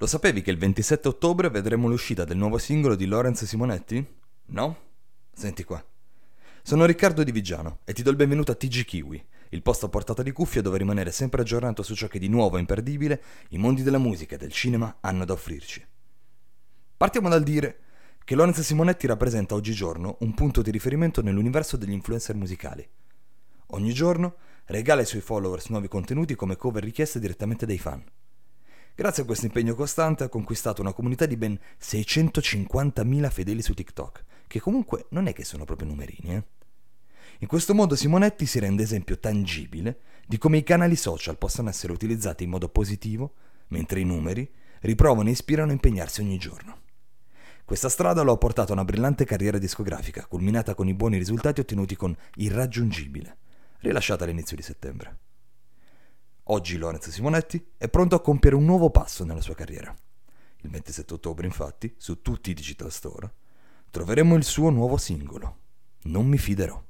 Lo sapevi che il 27 ottobre vedremo l'uscita del nuovo singolo di Lorenzo Simonetti? No? Senti qua. Sono Riccardo Di Vigiano e ti do il benvenuto a TG Kiwi, il posto a portata di cuffia dove rimanere sempre aggiornato su ciò che di nuovo e imperdibile i mondi della musica e del cinema hanno da offrirci. Partiamo dal dire che Lorenzo Simonetti rappresenta oggigiorno un punto di riferimento nell'universo degli influencer musicali. Ogni giorno regala ai suoi followers nuovi contenuti come cover richieste direttamente dai fan. Grazie a questo impegno costante ha conquistato una comunità di ben 650.000 fedeli su TikTok, che comunque non è che sono proprio numerini, eh. In questo modo Simonetti si rende esempio tangibile di come i canali social possano essere utilizzati in modo positivo, mentre i numeri riprovano e ispirano a impegnarsi ogni giorno. Questa strada lo ha portato a una brillante carriera discografica, culminata con i buoni risultati ottenuti con Irraggiungibile, rilasciata all'inizio di settembre. Oggi Lorenzo Simonetti è pronto a compiere un nuovo passo nella sua carriera. Il 27 ottobre, infatti, su tutti i digital store, troveremo il suo nuovo singolo. Non mi fiderò.